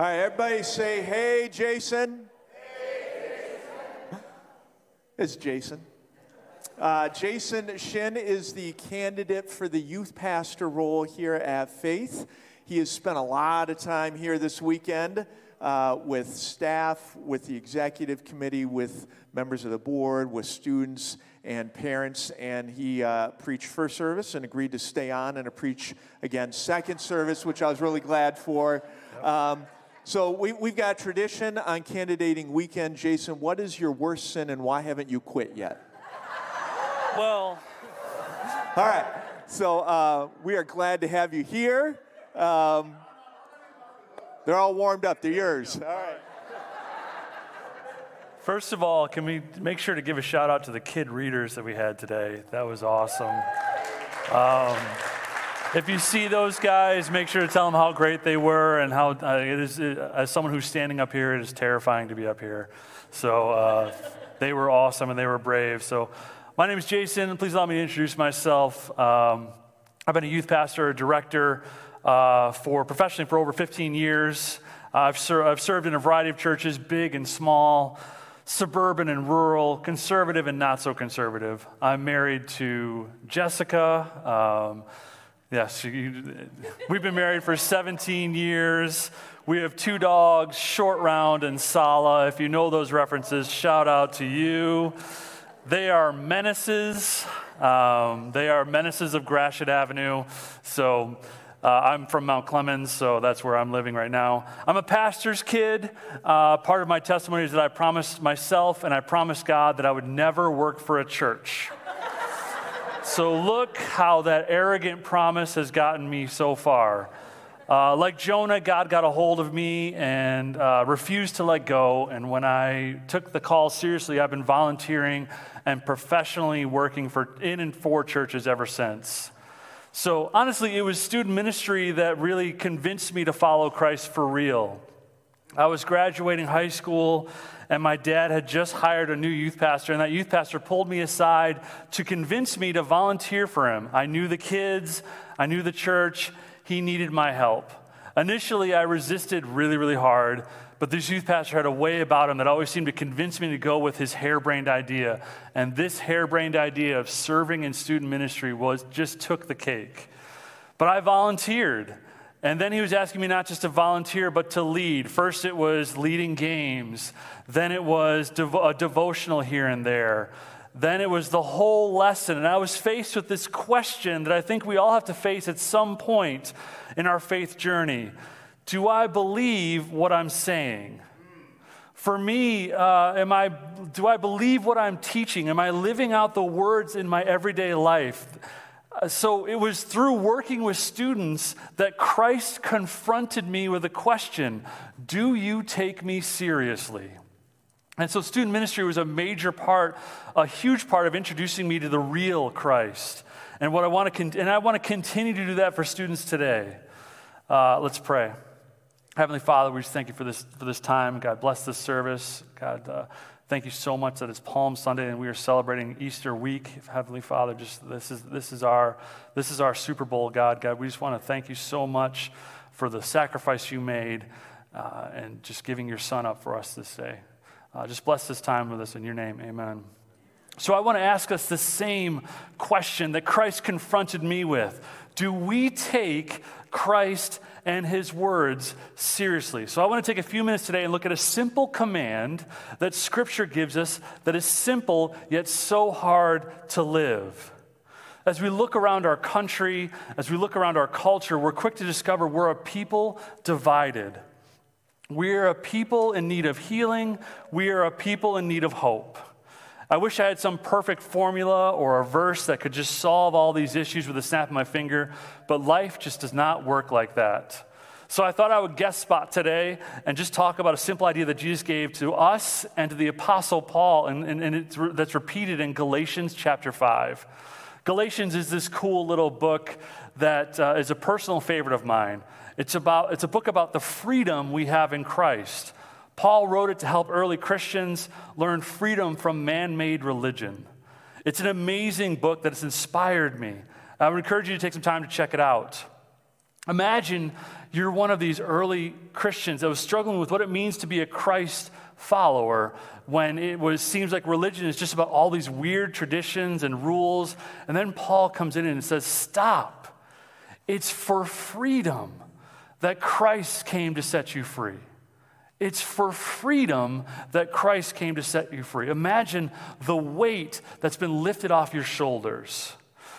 All right, everybody say, hey, Jason. It's Jason. Uh, Jason Shin is the candidate for the youth pastor role here at Faith. He has spent a lot of time here this weekend uh, with staff, with the executive committee, with members of the board, with students and parents. And he uh, preached first service and agreed to stay on and to preach again second service, which I was really glad for. Um, so we, we've got tradition on candidating weekend. Jason, what is your worst sin and why haven't you quit yet? Well, All right. So uh, we are glad to have you here. Um, they're all warmed up. They're yours. All right. first of all, can we make sure to give a shout out to the kid readers that we had today? That was awesome. Um, if you see those guys, make sure to tell them how great they were and how uh, it is. Uh, as someone who's standing up here, it is terrifying to be up here. So uh, they were awesome and they were brave. So my name is Jason. Please allow me to introduce myself. Um, I've been a youth pastor, a director uh, for professionally for over 15 years. I've, ser- I've served in a variety of churches, big and small, suburban and rural, conservative and not so conservative. I'm married to Jessica. Um, yes, you, we've been married for 17 years. We have two dogs, Short Round and Sallah. If you know those references, shout out to you. They are menaces. Um, they are menaces of Gratiot Avenue. So uh, I'm from Mount Clemens, so that's where I'm living right now. I'm a pastor's kid. Uh, part of my testimony is that I promised myself and I promised God that I would never work for a church. So look how that arrogant promise has gotten me so far. Uh, like Jonah, God got a hold of me and uh, refused to let go. And when I took the call seriously, I've been volunteering and professionally working for in and for churches ever since. So honestly, it was student ministry that really convinced me to follow Christ for real. I was graduating high school, and my dad had just hired a new youth pastor, and that youth pastor pulled me aside to convince me to volunteer for him. I knew the kids, I knew the church, he needed my help. Initially, I resisted really, really hard, but this youth pastor had a way about him that always seemed to convince me to go with his harebrained idea. And this harebrained idea of serving in student ministry was just took the cake. But I volunteered. And then he was asking me not just to volunteer, but to lead. First, it was leading games. Then, it was a devotional here and there. Then it was the whole lesson. And I was faced with this question that I think we all have to face at some point in our faith journey Do I believe what I'm saying? For me, uh, am I, do I believe what I'm teaching? Am I living out the words in my everyday life? Uh, so it was through working with students that Christ confronted me with a question Do you take me seriously? And so student ministry was a major part, a huge part of introducing me to the real Christ. And what I want to con- and I want to continue to do that for students today. Uh, let's pray. Heavenly Father, we just thank you for this for this time. God bless this service. God, uh, thank you so much that it's Palm Sunday and we are celebrating Easter week. Heavenly Father, just this is this is our this is our Super Bowl. God, God, we just want to thank you so much for the sacrifice you made uh, and just giving your Son up for us this day. Uh, just bless this time with us in your name. Amen. So I want to ask us the same question that Christ confronted me with. Do we take Christ and his words seriously? So I want to take a few minutes today and look at a simple command that Scripture gives us that is simple yet so hard to live. As we look around our country, as we look around our culture, we're quick to discover we're a people divided. We are a people in need of healing. We are a people in need of hope. I wish I had some perfect formula or a verse that could just solve all these issues with a snap of my finger, but life just does not work like that. So I thought I would guest spot today and just talk about a simple idea that Jesus gave to us and to the Apostle Paul, and, and, and that's repeated in Galatians chapter 5. Galatians is this cool little book that uh, is a personal favorite of mine. It's, about, it's a book about the freedom we have in Christ. Paul wrote it to help early Christians learn freedom from man made religion. It's an amazing book that has inspired me. I would encourage you to take some time to check it out. Imagine you're one of these early Christians that was struggling with what it means to be a Christ follower when it was, seems like religion is just about all these weird traditions and rules. And then Paul comes in and says, Stop. It's for freedom that Christ came to set you free. It's for freedom that Christ came to set you free. Imagine the weight that's been lifted off your shoulders.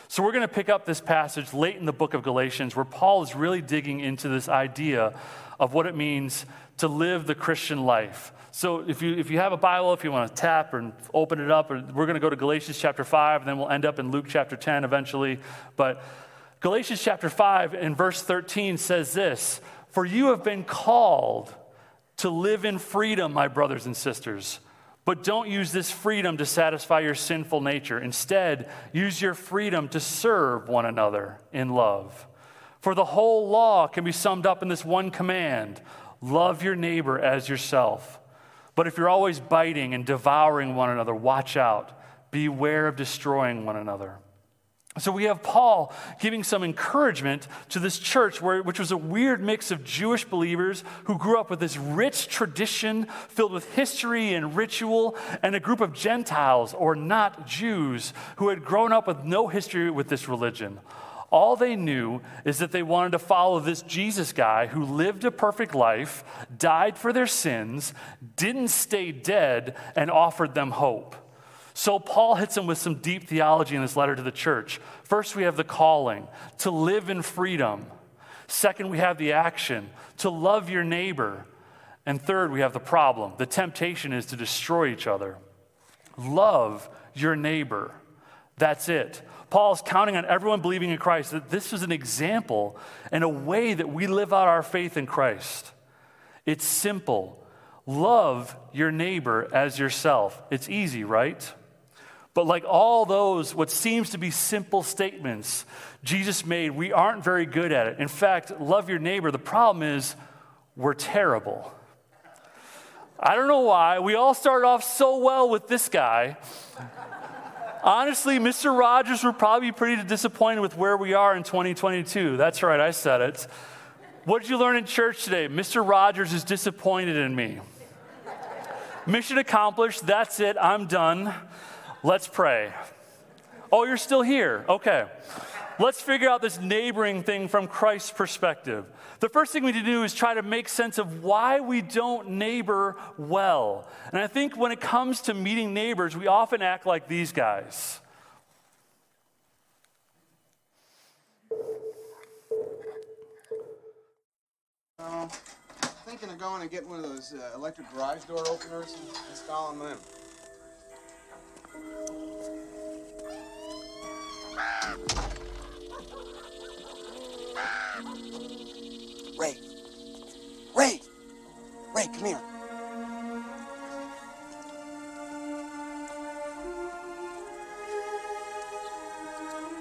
So, we're going to pick up this passage late in the book of Galatians where Paul is really digging into this idea of what it means to live the Christian life. So, if you, if you have a Bible, if you want to tap and open it up, we're going to go to Galatians chapter 5, and then we'll end up in Luke chapter 10 eventually. But Galatians chapter 5 and verse 13 says this For you have been called to live in freedom, my brothers and sisters. But don't use this freedom to satisfy your sinful nature. Instead, use your freedom to serve one another in love. For the whole law can be summed up in this one command love your neighbor as yourself. But if you're always biting and devouring one another, watch out. Beware of destroying one another. So we have Paul giving some encouragement to this church, where, which was a weird mix of Jewish believers who grew up with this rich tradition filled with history and ritual, and a group of Gentiles or not Jews who had grown up with no history with this religion. All they knew is that they wanted to follow this Jesus guy who lived a perfect life, died for their sins, didn't stay dead, and offered them hope. So Paul hits him with some deep theology in this letter to the church. First, we have the calling to live in freedom. Second, we have the action to love your neighbor. And third, we have the problem. The temptation is to destroy each other. Love your neighbor. That's it. Paul's counting on everyone believing in Christ that this is an example and a way that we live out our faith in Christ. It's simple. Love your neighbor as yourself. It's easy, right? But like all those, what seems to be simple statements Jesus made, we aren't very good at it. In fact, love your neighbor, the problem is we're terrible. I don't know why. We all started off so well with this guy. Honestly, Mr. Rogers would probably be pretty disappointed with where we are in 2022. That's right, I said it. What did you learn in church today? Mr. Rogers is disappointed in me. Mission accomplished. That's it. I'm done. Let's pray. Oh, you're still here. Okay. Let's figure out this neighboring thing from Christ's perspective. The first thing we need to do is try to make sense of why we don't neighbor well. And I think when it comes to meeting neighbors, we often act like these guys. Uh, thinking of going and getting one of those uh, electric garage door openers and installing them. Ray. Ray. Ray, come here.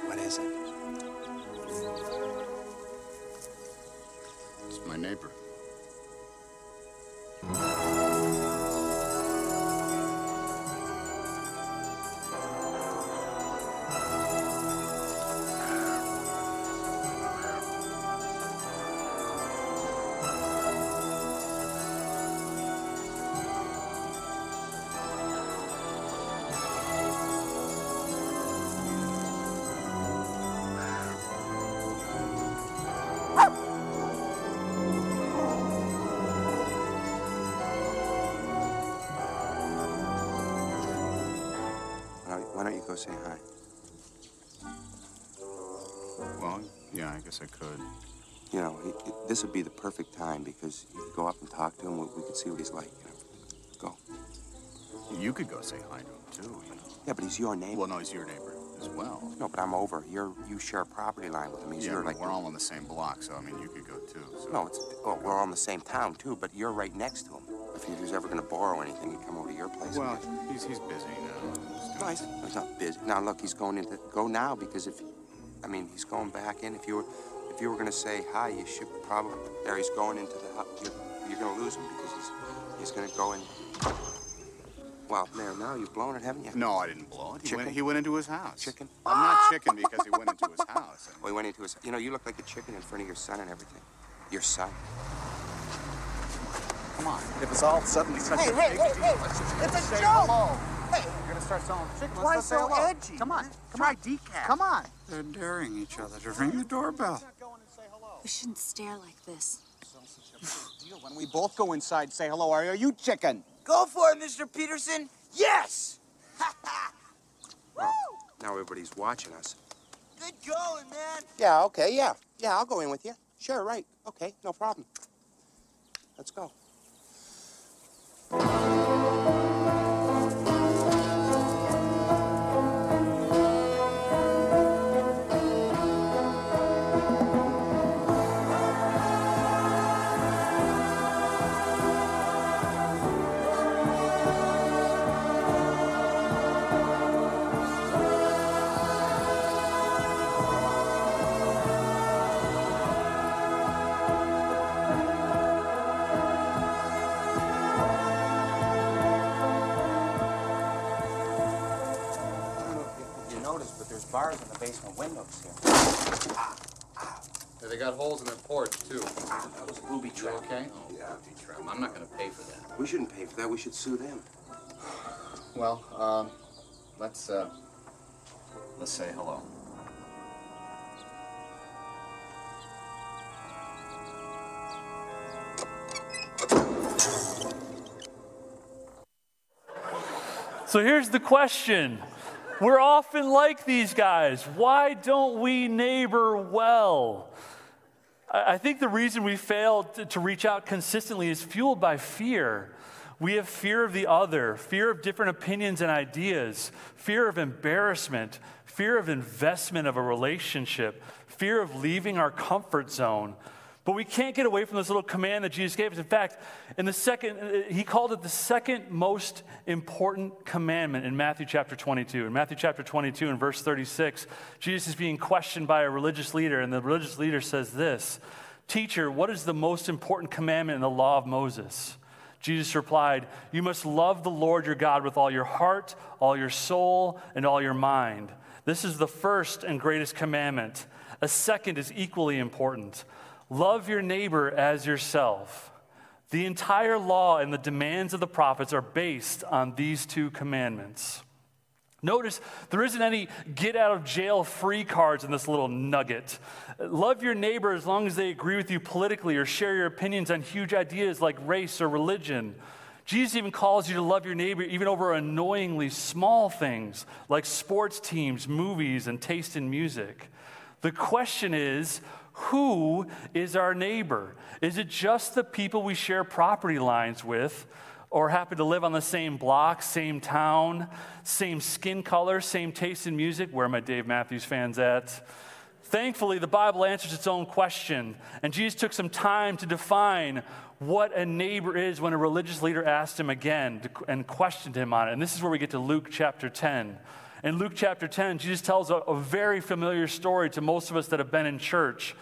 What is it? Say hi? Well, yeah, I guess I could. You know, this would be the perfect time because you could go up and talk to him. We, we could see what he's like. You know, go. You could go say hi to him too. You know. Yeah, but he's your neighbor. Well, no, he's your neighbor as well. No, but I'm over. You're you share a property line with him. He's yeah, your like. we're all on the same block, so I mean, you could go too. So. No, it's well, we're all in the same town too, but you're right next to him. If he was ever going to borrow anything, he'd come over to your place. Well, he's he's busy now. He's no, he's, he's not busy. Now look, he's going into go now because if, I mean, he's going back in. If you were, if you were going to say hi, you should probably. There, he's going into the house. You're, you're going to lose him because he's he's going to go in. Well, there, now you've blown it, haven't you? No, I didn't blow it. He went, he went into his house. Chicken? I'm not chicken because he went into his house. We went into his. You know, you look like a chicken in front of your son and everything. Your son. Come on. If it's all suddenly such Hey, a hey, big hey, deal, hey, let's just it's a say joke. hello. Hey, You're gonna start selling chicken. Let's why so edgy? Come on. Come Try on. decaf. Come on. They're daring each other to ring the doorbell. We shouldn't stare like this. Deal when we both go inside say hello. Are you chicken? Go for it, Mr. Peterson. Yes. Well, now everybody's watching us. Good going, man. Yeah, okay, yeah. Yeah, I'll go in with you. Sure, right. Okay, no problem. Let's go. Bars in the basement windows here. Yeah, they got holes in their porch, too. That was a booby You trap. okay? Yeah. Booby trap. I'm not gonna pay for that. We shouldn't pay for that. We should sue them. Well, um, let's, uh, let's say hello. So here's the question. We're often like these guys. Why don't we neighbor well? I think the reason we fail to reach out consistently is fueled by fear. We have fear of the other, fear of different opinions and ideas, fear of embarrassment, fear of investment of a relationship, fear of leaving our comfort zone. But we can't get away from this little command that Jesus gave us. In fact, in the second, uh, he called it the second most important commandment in Matthew chapter 22. In Matthew chapter 22, in verse 36, Jesus is being questioned by a religious leader, and the religious leader says this Teacher, what is the most important commandment in the law of Moses? Jesus replied, You must love the Lord your God with all your heart, all your soul, and all your mind. This is the first and greatest commandment. A second is equally important love your neighbor as yourself. The entire law and the demands of the prophets are based on these two commandments. Notice there isn't any get out of jail free cards in this little nugget. Love your neighbor as long as they agree with you politically or share your opinions on huge ideas like race or religion. Jesus even calls you to love your neighbor even over annoyingly small things like sports teams, movies, and taste in music. The question is who is our neighbor? Is it just the people we share property lines with? or happen to live on the same block, same town, same skin color, same taste in music. Where are my Dave Matthews fans at? Thankfully, the Bible answers its own question, and Jesus took some time to define what a neighbor is when a religious leader asked him again and questioned him on it. And this is where we get to Luke chapter 10. In Luke chapter 10, Jesus tells a, a very familiar story to most of us that have been in church.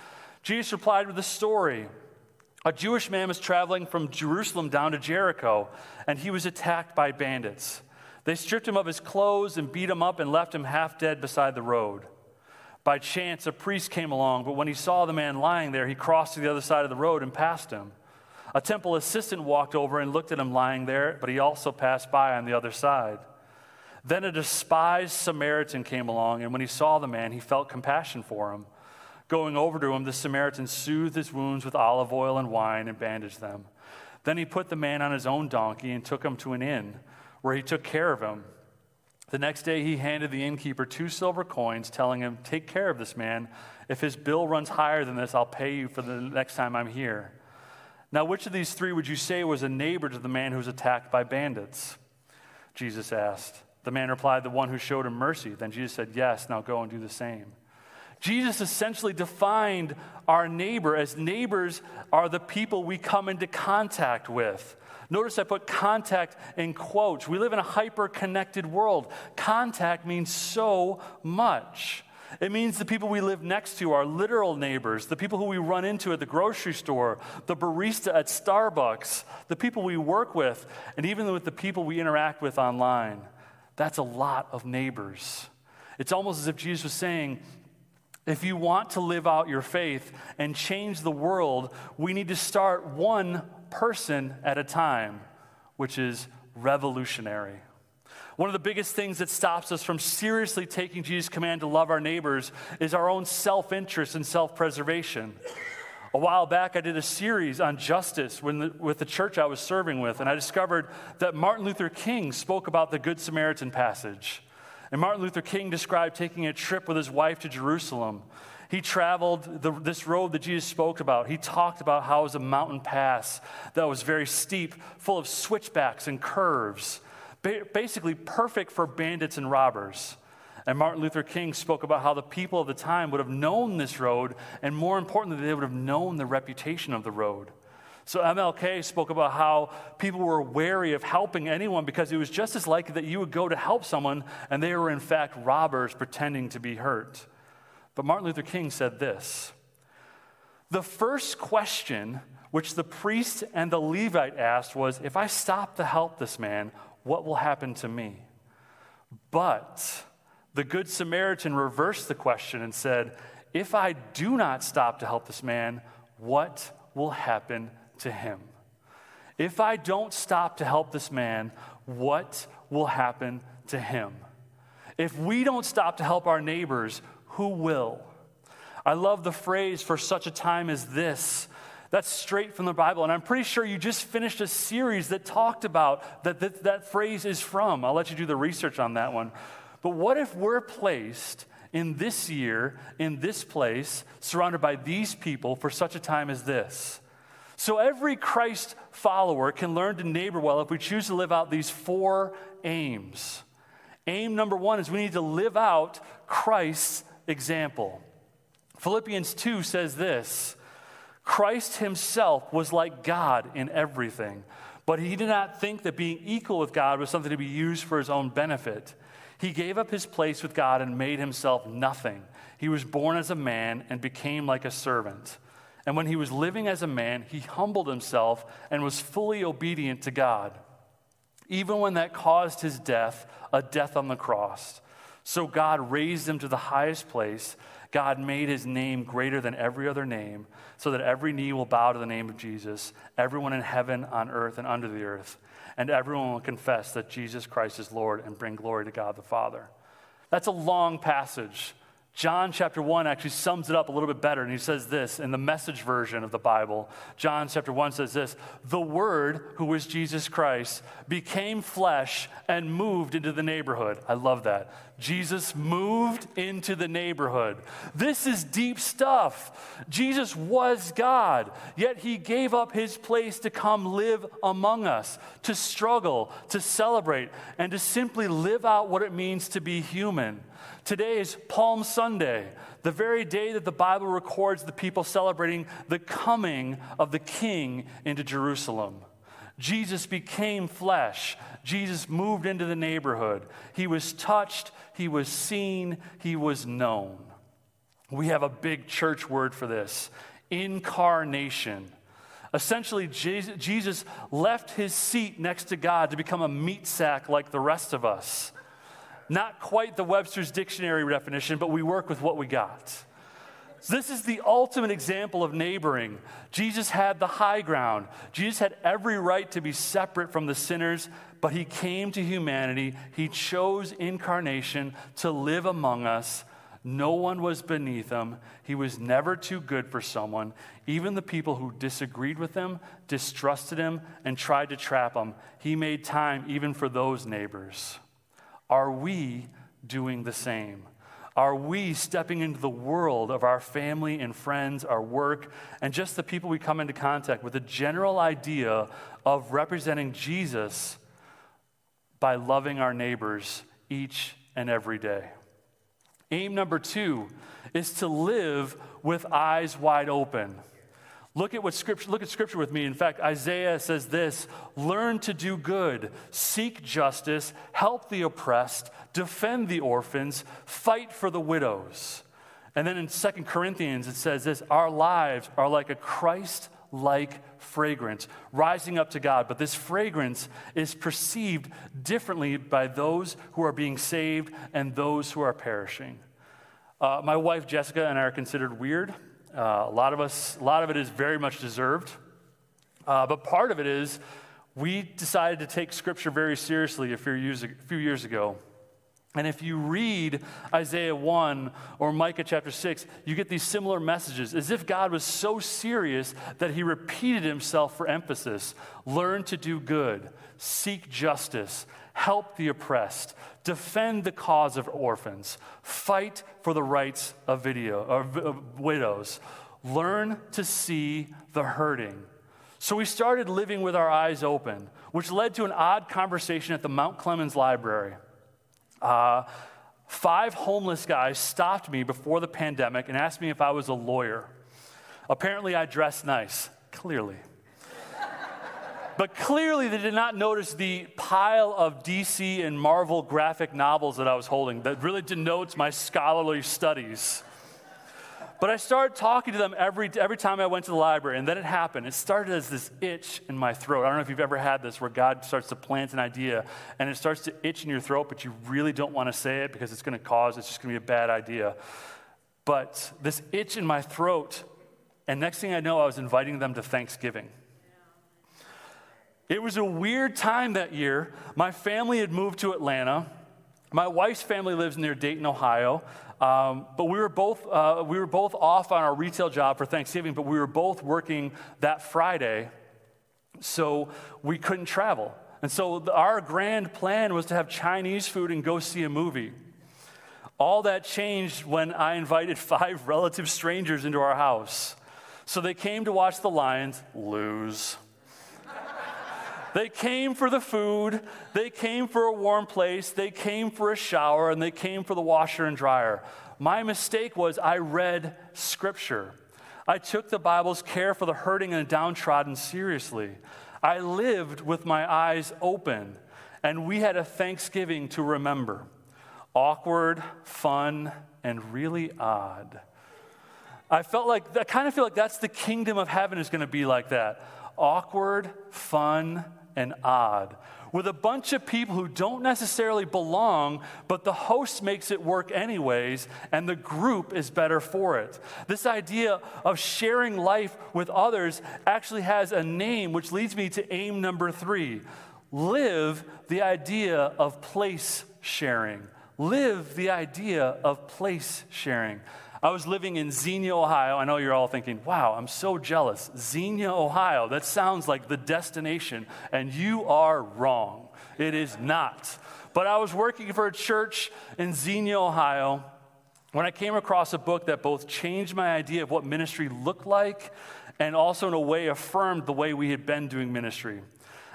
Jesus replied with a story. A Jewish man was traveling from Jerusalem down to Jericho, and he was attacked by bandits. They stripped him of his clothes and beat him up and left him half dead beside the road. By chance, a priest came along, but when he saw the man lying there, he crossed to the other side of the road and passed him. A temple assistant walked over and looked at him lying there, but he also passed by on the other side. Then a despised Samaritan came along, and when he saw the man, he felt compassion for him. Going over to him, the Samaritan soothed his wounds with olive oil and wine and bandaged them. Then he put the man on his own donkey and took him to an inn, where he took care of him. The next day, he handed the innkeeper two silver coins, telling him, Take care of this man. If his bill runs higher than this, I'll pay you for the next time I'm here. Now, which of these three would you say was a neighbor to the man who was attacked by bandits? Jesus asked. The man replied, The one who showed him mercy. Then Jesus said, Yes, now go and do the same. Jesus essentially defined our neighbor as neighbors are the people we come into contact with. Notice I put contact in quotes. We live in a hyper connected world. Contact means so much. It means the people we live next to, our literal neighbors, the people who we run into at the grocery store, the barista at Starbucks, the people we work with, and even with the people we interact with online. That's a lot of neighbors. It's almost as if Jesus was saying, if you want to live out your faith and change the world, we need to start one person at a time, which is revolutionary. One of the biggest things that stops us from seriously taking Jesus' command to love our neighbors is our own self interest and self preservation. A while back, I did a series on justice the, with the church I was serving with, and I discovered that Martin Luther King spoke about the Good Samaritan passage. And Martin Luther King described taking a trip with his wife to Jerusalem. He traveled the, this road that Jesus spoke about. He talked about how it was a mountain pass that was very steep, full of switchbacks and curves basically perfect for bandits and robbers. And Martin Luther King spoke about how the people of the time would have known this road, and more importantly, they would have known the reputation of the road. So MLK spoke about how people were wary of helping anyone because it was just as likely that you would go to help someone and they were in fact robbers pretending to be hurt. But Martin Luther King said this The first question which the priest and the Levite asked was If I stop to help this man, what will happen to me? But the Good Samaritan reversed the question and said, If I do not stop to help this man, what will happen to him? If I don't stop to help this man, what will happen to him? If we don't stop to help our neighbors, who will? I love the phrase for such a time as this that's straight from the Bible. And I'm pretty sure you just finished a series that talked about that that, that phrase is from. I'll let you do the research on that one. But what if we're placed in this year, in this place, surrounded by these people for such a time as this? So every Christ follower can learn to neighbor well if we choose to live out these four aims. Aim number one is we need to live out Christ's example. Philippians 2 says this Christ himself was like God in everything, but he did not think that being equal with God was something to be used for his own benefit. He gave up his place with God and made himself nothing. He was born as a man and became like a servant. And when he was living as a man, he humbled himself and was fully obedient to God, even when that caused his death, a death on the cross. So God raised him to the highest place God made his name greater than every other name, so that every knee will bow to the name of Jesus, everyone in heaven, on earth, and under the earth, and everyone will confess that Jesus Christ is Lord and bring glory to God the Father. That's a long passage. John chapter 1 actually sums it up a little bit better, and he says this in the message version of the Bible. John chapter 1 says this The Word, who is Jesus Christ, became flesh and moved into the neighborhood. I love that. Jesus moved into the neighborhood. This is deep stuff. Jesus was God, yet he gave up his place to come live among us, to struggle, to celebrate, and to simply live out what it means to be human. Today is Palm Sunday, the very day that the Bible records the people celebrating the coming of the King into Jerusalem. Jesus became flesh. Jesus moved into the neighborhood. He was touched, he was seen, he was known. We have a big church word for this incarnation. Essentially, Jesus left his seat next to God to become a meat sack like the rest of us. Not quite the Webster's dictionary definition, but we work with what we got. This is the ultimate example of neighboring. Jesus had the high ground. Jesus had every right to be separate from the sinners, but he came to humanity. He chose incarnation to live among us. No one was beneath him. He was never too good for someone. Even the people who disagreed with him, distrusted him, and tried to trap him, he made time even for those neighbors. Are we doing the same? Are we stepping into the world of our family and friends, our work, and just the people we come into contact with a general idea of representing Jesus by loving our neighbors each and every day? Aim number two is to live with eyes wide open. Look at what scripture look at scripture with me. In fact, Isaiah says this, learn to do good, seek justice, help the oppressed, defend the orphans, fight for the widows. And then in Second Corinthians, it says this Our lives are like a Christ like fragrance rising up to God. But this fragrance is perceived differently by those who are being saved and those who are perishing. Uh, my wife Jessica and I are considered weird. Uh, a lot of us, a lot of it is very much deserved. Uh, but part of it is we decided to take Scripture very seriously a few years, a few years ago. And if you read Isaiah 1 or Micah chapter 6, you get these similar messages, as if God was so serious that he repeated himself for emphasis. Learn to do good, seek justice, help the oppressed, defend the cause of orphans, fight for the rights of, video, of widows, learn to see the hurting so we started living with our eyes open, which led to an odd conversation at the Mount Clemens Library. Uh, five homeless guys stopped me before the pandemic and asked me if I was a lawyer. Apparently, I dressed nice, clearly. but clearly, they did not notice the pile of DC and Marvel graphic novels that I was holding that really denotes my scholarly studies. But I started talking to them every, every time I went to the library, and then it happened. It started as this itch in my throat. I don't know if you've ever had this where God starts to plant an idea and it starts to itch in your throat, but you really don't want to say it because it's going to cause, it's just going to be a bad idea. But this itch in my throat, and next thing I know, I was inviting them to Thanksgiving. It was a weird time that year. My family had moved to Atlanta. My wife's family lives near Dayton, Ohio. Um, but we were, both, uh, we were both off on our retail job for Thanksgiving, but we were both working that Friday, so we couldn't travel. And so our grand plan was to have Chinese food and go see a movie. All that changed when I invited five relative strangers into our house. So they came to watch the Lions lose. They came for the food, they came for a warm place, they came for a shower, and they came for the washer and dryer. My mistake was I read scripture. I took the Bible's care for the hurting and downtrodden seriously. I lived with my eyes open, and we had a Thanksgiving to remember. Awkward, fun, and really odd. I felt like, I kind of feel like that's the kingdom of heaven is going to be like that awkward, fun, and odd with a bunch of people who don't necessarily belong, but the host makes it work anyways, and the group is better for it. This idea of sharing life with others actually has a name, which leads me to aim number three live the idea of place sharing. Live the idea of place sharing. I was living in Xenia, Ohio. I know you're all thinking, wow, I'm so jealous. Xenia, Ohio, that sounds like the destination, and you are wrong. It is not. But I was working for a church in Xenia, Ohio, when I came across a book that both changed my idea of what ministry looked like and also, in a way, affirmed the way we had been doing ministry.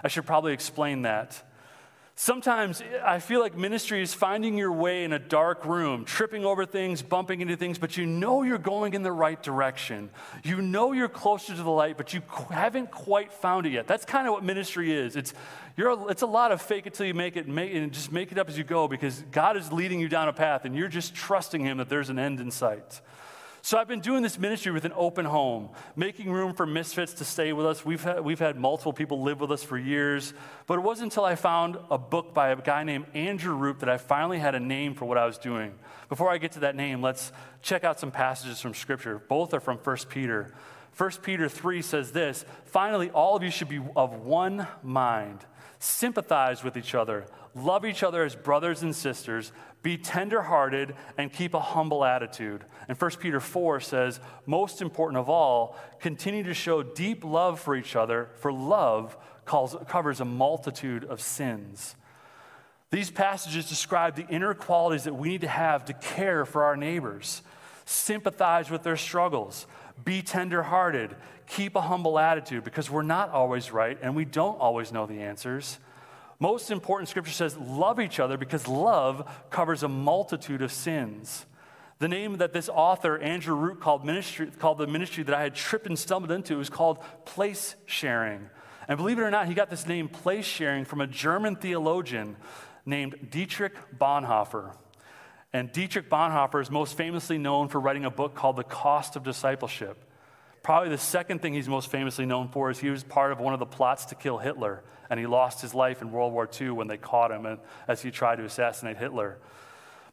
I should probably explain that. Sometimes I feel like ministry is finding your way in a dark room, tripping over things, bumping into things, but you know you're going in the right direction. You know you're closer to the light, but you haven't quite found it yet. That's kind of what ministry is. It's, you're it's a lot of fake it till you make it make, and just make it up as you go because God is leading you down a path and you're just trusting Him that there's an end in sight. So I've been doing this ministry with an open home, making room for misfits to stay with us. We've had, we've had multiple people live with us for years, but it wasn't until I found a book by a guy named Andrew Root that I finally had a name for what I was doing. Before I get to that name, let's check out some passages from Scripture. Both are from 1 Peter. 1 Peter 3 says this Finally, all of you should be of one mind, sympathize with each other, love each other as brothers and sisters, be tenderhearted, and keep a humble attitude. And 1 Peter 4 says, most important of all, continue to show deep love for each other, for love calls, covers a multitude of sins. These passages describe the inner qualities that we need to have to care for our neighbors, sympathize with their struggles, be tenderhearted, keep a humble attitude, because we're not always right and we don't always know the answers. Most important, Scripture says, love each other because love covers a multitude of sins. The name that this author, Andrew Root, called, ministry, called the ministry that I had tripped and stumbled into was called place sharing. And believe it or not, he got this name, place sharing, from a German theologian named Dietrich Bonhoeffer. And Dietrich Bonhoeffer is most famously known for writing a book called The Cost of Discipleship. Probably the second thing he's most famously known for is he was part of one of the plots to kill Hitler, and he lost his life in World War II when they caught him as he tried to assassinate Hitler.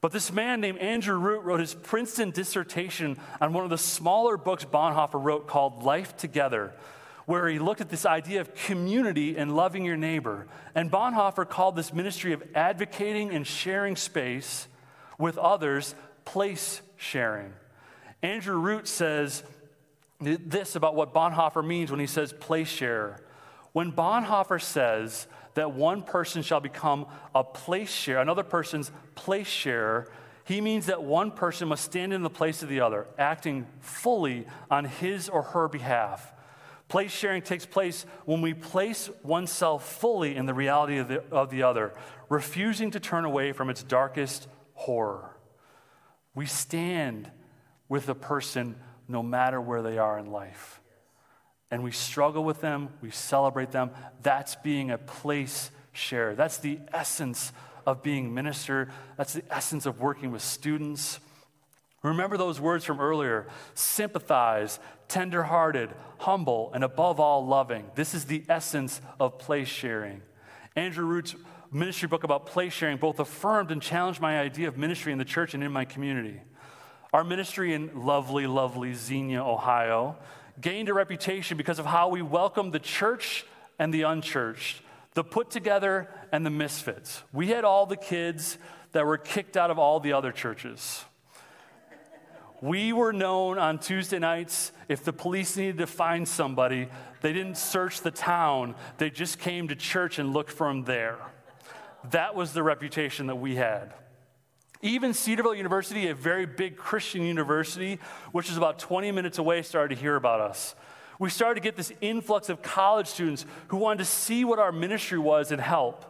But this man named Andrew Root wrote his Princeton dissertation on one of the smaller books Bonhoeffer wrote called Life Together, where he looked at this idea of community and loving your neighbor. And Bonhoeffer called this ministry of advocating and sharing space with others place sharing. Andrew Root says this about what Bonhoeffer means when he says place share. When Bonhoeffer says that one person shall become a place share, another person's place share, he means that one person must stand in the place of the other, acting fully on his or her behalf. Place sharing takes place when we place oneself fully in the reality of the, of the other, refusing to turn away from its darkest horror. We stand with the person no matter where they are in life. And we struggle with them, we celebrate them. That's being a place share. That's the essence of being minister. That's the essence of working with students. Remember those words from earlier sympathize, tenderhearted, humble, and above all, loving. This is the essence of place sharing. Andrew Root's ministry book about place sharing both affirmed and challenged my idea of ministry in the church and in my community. Our ministry in lovely, lovely Xenia, Ohio, gained a reputation because of how we welcomed the church and the unchurched, the put together and the misfits. We had all the kids that were kicked out of all the other churches. We were known on Tuesday nights if the police needed to find somebody, they didn't search the town, they just came to church and looked for them there. That was the reputation that we had. Even Cedarville University, a very big Christian university, which is about 20 minutes away, started to hear about us. We started to get this influx of college students who wanted to see what our ministry was and help.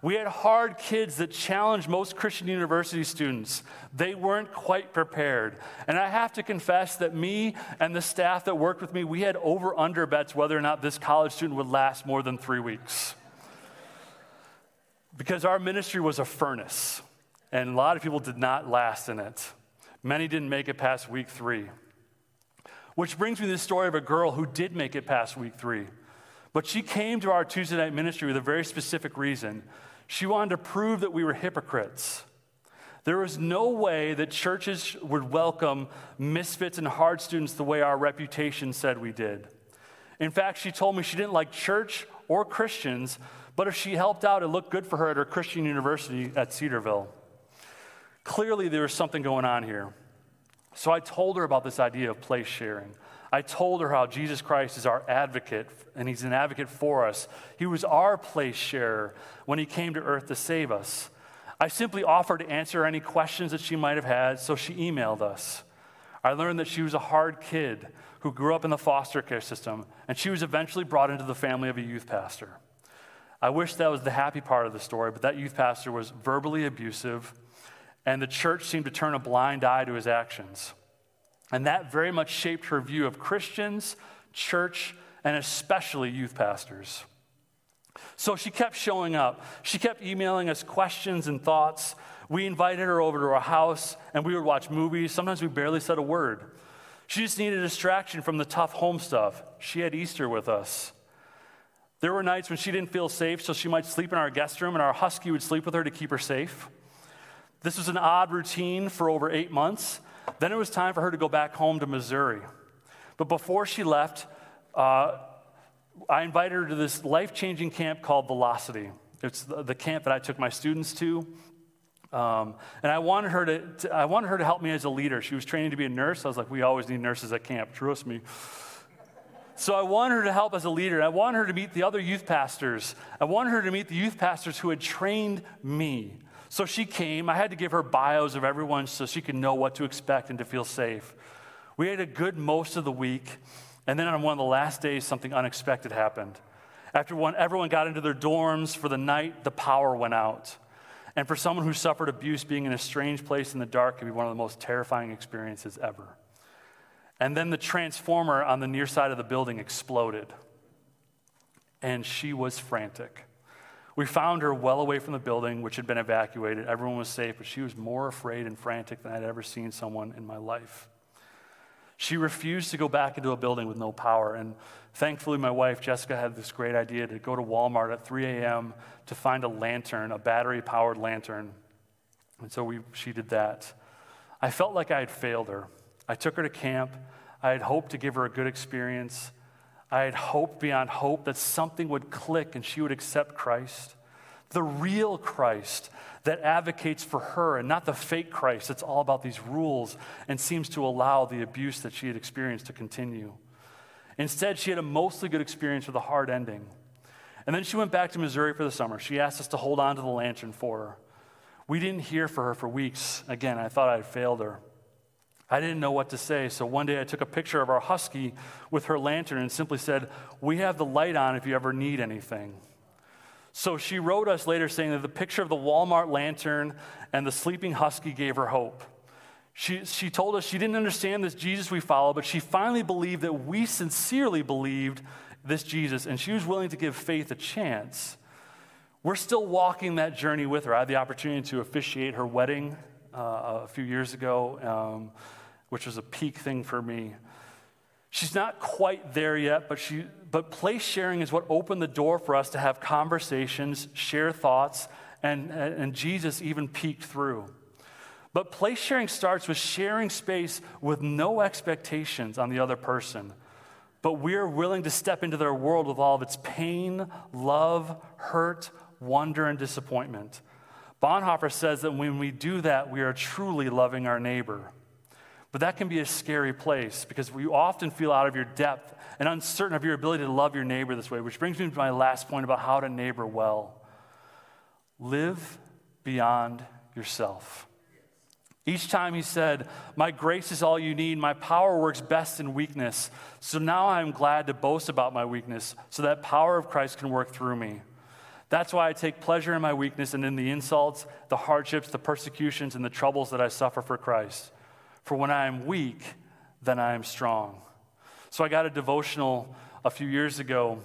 We had hard kids that challenged most Christian university students. They weren't quite prepared. And I have to confess that me and the staff that worked with me, we had over under bets whether or not this college student would last more than three weeks. Because our ministry was a furnace, and a lot of people did not last in it. Many didn't make it past week three. Which brings me to the story of a girl who did make it past week three. But she came to our Tuesday night ministry with a very specific reason. She wanted to prove that we were hypocrites. There was no way that churches would welcome misfits and hard students the way our reputation said we did. In fact, she told me she didn't like church or Christians, but if she helped out, it looked good for her at her Christian university at Cedarville. Clearly, there was something going on here. So I told her about this idea of place sharing. I told her how Jesus Christ is our advocate, and he's an advocate for us. He was our place sharer when he came to earth to save us. I simply offered to answer any questions that she might have had, so she emailed us. I learned that she was a hard kid who grew up in the foster care system, and she was eventually brought into the family of a youth pastor. I wish that was the happy part of the story, but that youth pastor was verbally abusive, and the church seemed to turn a blind eye to his actions. And that very much shaped her view of Christians, church, and especially youth pastors. So she kept showing up. She kept emailing us questions and thoughts. We invited her over to our house and we would watch movies. Sometimes we barely said a word. She just needed a distraction from the tough home stuff. She had Easter with us. There were nights when she didn't feel safe, so she might sleep in our guest room, and our husky would sleep with her to keep her safe. This was an odd routine for over eight months. Then it was time for her to go back home to Missouri. But before she left, uh, I invited her to this life changing camp called Velocity. It's the, the, camp that I took my students to. Um, and I wanted, her to, to, I wanted her to help me as a leader. She was training to be a nurse. I was like, we always need nurses at camp, trust me. So I wanted her to help as a leader. I wanted her to meet the other youth pastors. I wanted her to meet the youth pastors who had trained me. So she came. I had to give her bios of everyone so she could know what to expect and to feel safe. We had a good most of the week. And then on one of the last days, something unexpected happened. After one, everyone got into their dorms for the night, the power went out. And for someone who suffered abuse, being in a strange place in the dark can be one of the most terrifying experiences ever. And then the transformer on the near side of the building exploded. And she was frantic. We found her well away from the building, which had been evacuated. Everyone was safe, but she was more afraid and frantic than I'd ever seen someone in my life. She refused to go back into a building with no power. And thankfully, my wife, Jessica, had this great idea to go to Walmart at 3 a.m. to find a lantern, a battery powered lantern. And so we, she did that. I felt like I had failed her. I took her to camp. I had hoped to give her a good experience. I had hoped beyond hope that something would click and she would accept Christ. The real Christ that advocates for her and not the fake Christ that's all about these rules and seems to allow the abuse that she had experienced to continue. Instead, she had a mostly good experience with a hard ending. And then she went back to Missouri for the summer. She asked us to hold on to the lantern for her. We didn't hear for her for weeks. Again, I thought I had failed her. I didn't know what to say, so one day I took a picture of our husky with her lantern and simply said, We have the light on if you ever need anything. So she wrote us later saying that the picture of the Walmart lantern and the sleeping husky gave her hope. She, she told us she didn't understand this Jesus we follow, but she finally believed that we sincerely believed this Jesus, and she was willing to give faith a chance. We're still walking that journey with her. I had the opportunity to officiate her wedding uh, a few years ago. Um, which was a peak thing for me. She's not quite there yet, but, she, but place sharing is what opened the door for us to have conversations, share thoughts, and, and Jesus even peeked through. But place sharing starts with sharing space with no expectations on the other person. But we're willing to step into their world with all of its pain, love, hurt, wonder, and disappointment. Bonhoeffer says that when we do that, we are truly loving our neighbor. But that can be a scary place because you often feel out of your depth and uncertain of your ability to love your neighbor this way, which brings me to my last point about how to neighbor well. Live beyond yourself. Each time he said, My grace is all you need. My power works best in weakness. So now I'm glad to boast about my weakness so that power of Christ can work through me. That's why I take pleasure in my weakness and in the insults, the hardships, the persecutions, and the troubles that I suffer for Christ. For when I am weak, then I am strong. So I got a devotional a few years ago,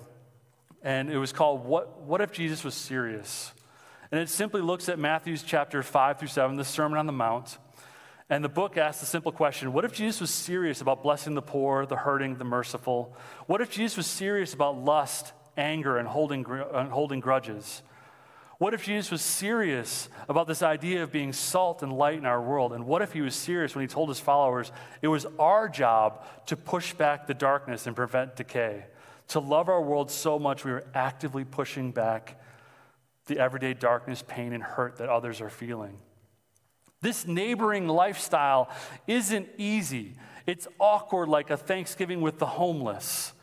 and it was called What, what If Jesus Was Serious? And it simply looks at Matthew's chapter 5 through 7, the Sermon on the Mount. And the book asks the simple question What if Jesus was serious about blessing the poor, the hurting, the merciful? What if Jesus was serious about lust, anger, and holding, and holding grudges? What if Jesus was serious about this idea of being salt and light in our world? And what if he was serious when he told his followers it was our job to push back the darkness and prevent decay? To love our world so much we were actively pushing back the everyday darkness, pain, and hurt that others are feeling. This neighboring lifestyle isn't easy. It's awkward like a Thanksgiving with the homeless.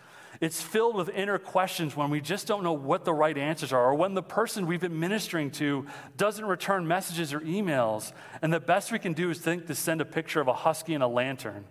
It's filled with inner questions when we just don't know what the right answers are, or when the person we've been ministering to doesn't return messages or emails. And the best we can do is think to send a picture of a husky and a lantern.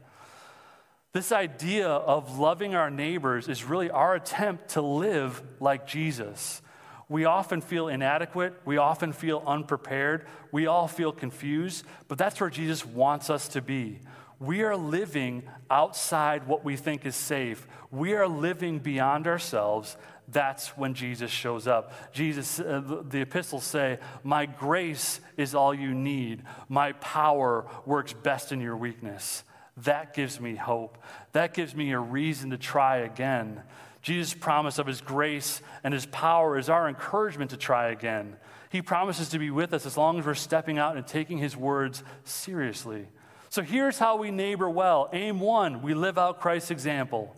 This idea of loving our neighbors is really our attempt to live like Jesus. We often feel inadequate. We often feel unprepared. We all feel confused, but that's where Jesus wants us to be. We are living outside what we think is safe. We are living beyond ourselves. That's when Jesus shows up. Jesus, uh, the epistles say, My grace is all you need. My power works best in your weakness. That gives me hope. That gives me a reason to try again. Jesus' promise of his grace and his power is our encouragement to try again. He promises to be with us as long as we're stepping out and taking his words seriously. So here's how we neighbor well. Aim one, we live out Christ's example.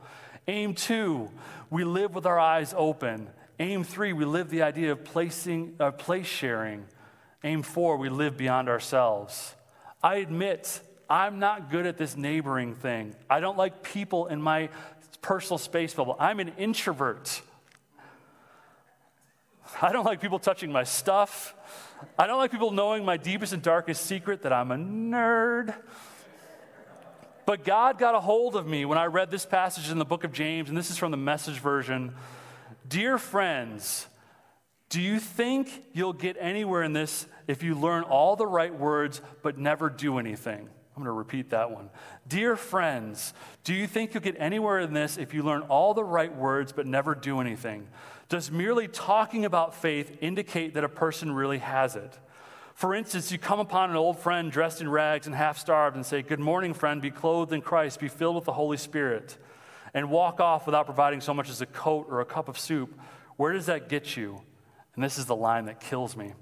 Aim two, we live with our eyes open. Aim three, we live the idea of placing, uh, place sharing. Aim four, we live beyond ourselves. I admit I'm not good at this neighboring thing. I don't like people in my personal space bubble. I'm an introvert. I don't like people touching my stuff. I don't like people knowing my deepest and darkest secret that I'm a nerd. But God got a hold of me when I read this passage in the book of James, and this is from the message version. Dear friends, do you think you'll get anywhere in this if you learn all the right words but never do anything? I'm going to repeat that one. Dear friends, do you think you'll get anywhere in this if you learn all the right words but never do anything? Does merely talking about faith indicate that a person really has it? For instance, you come upon an old friend dressed in rags and half starved and say, Good morning, friend, be clothed in Christ, be filled with the Holy Spirit, and walk off without providing so much as a coat or a cup of soup. Where does that get you? And this is the line that kills me.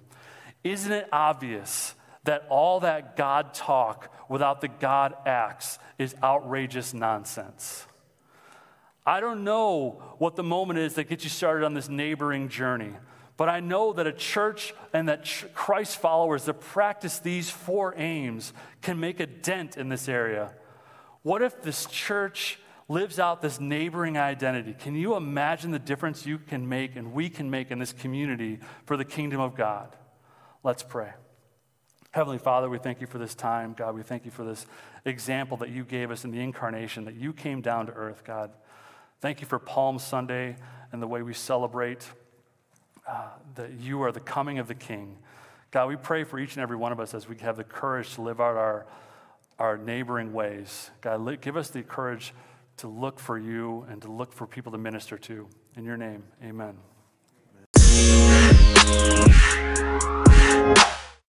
Isn't it obvious that all that God talk without the God acts is outrageous nonsense? I don't know what the moment is that gets you started on this neighboring journey, but I know that a church and that ch- Christ followers that practice these four aims can make a dent in this area. What if this church lives out this neighboring identity? Can you imagine the difference you can make and we can make in this community for the kingdom of God? Let's pray. Heavenly Father, we thank you for this time. God, we thank you for this example that you gave us in the incarnation, that you came down to earth, God. Thank you for Palm Sunday and the way we celebrate uh, that you are the coming of the King. God, we pray for each and every one of us as we have the courage to live out our, our neighboring ways. God, give us the courage to look for you and to look for people to minister to. In your name, amen. amen.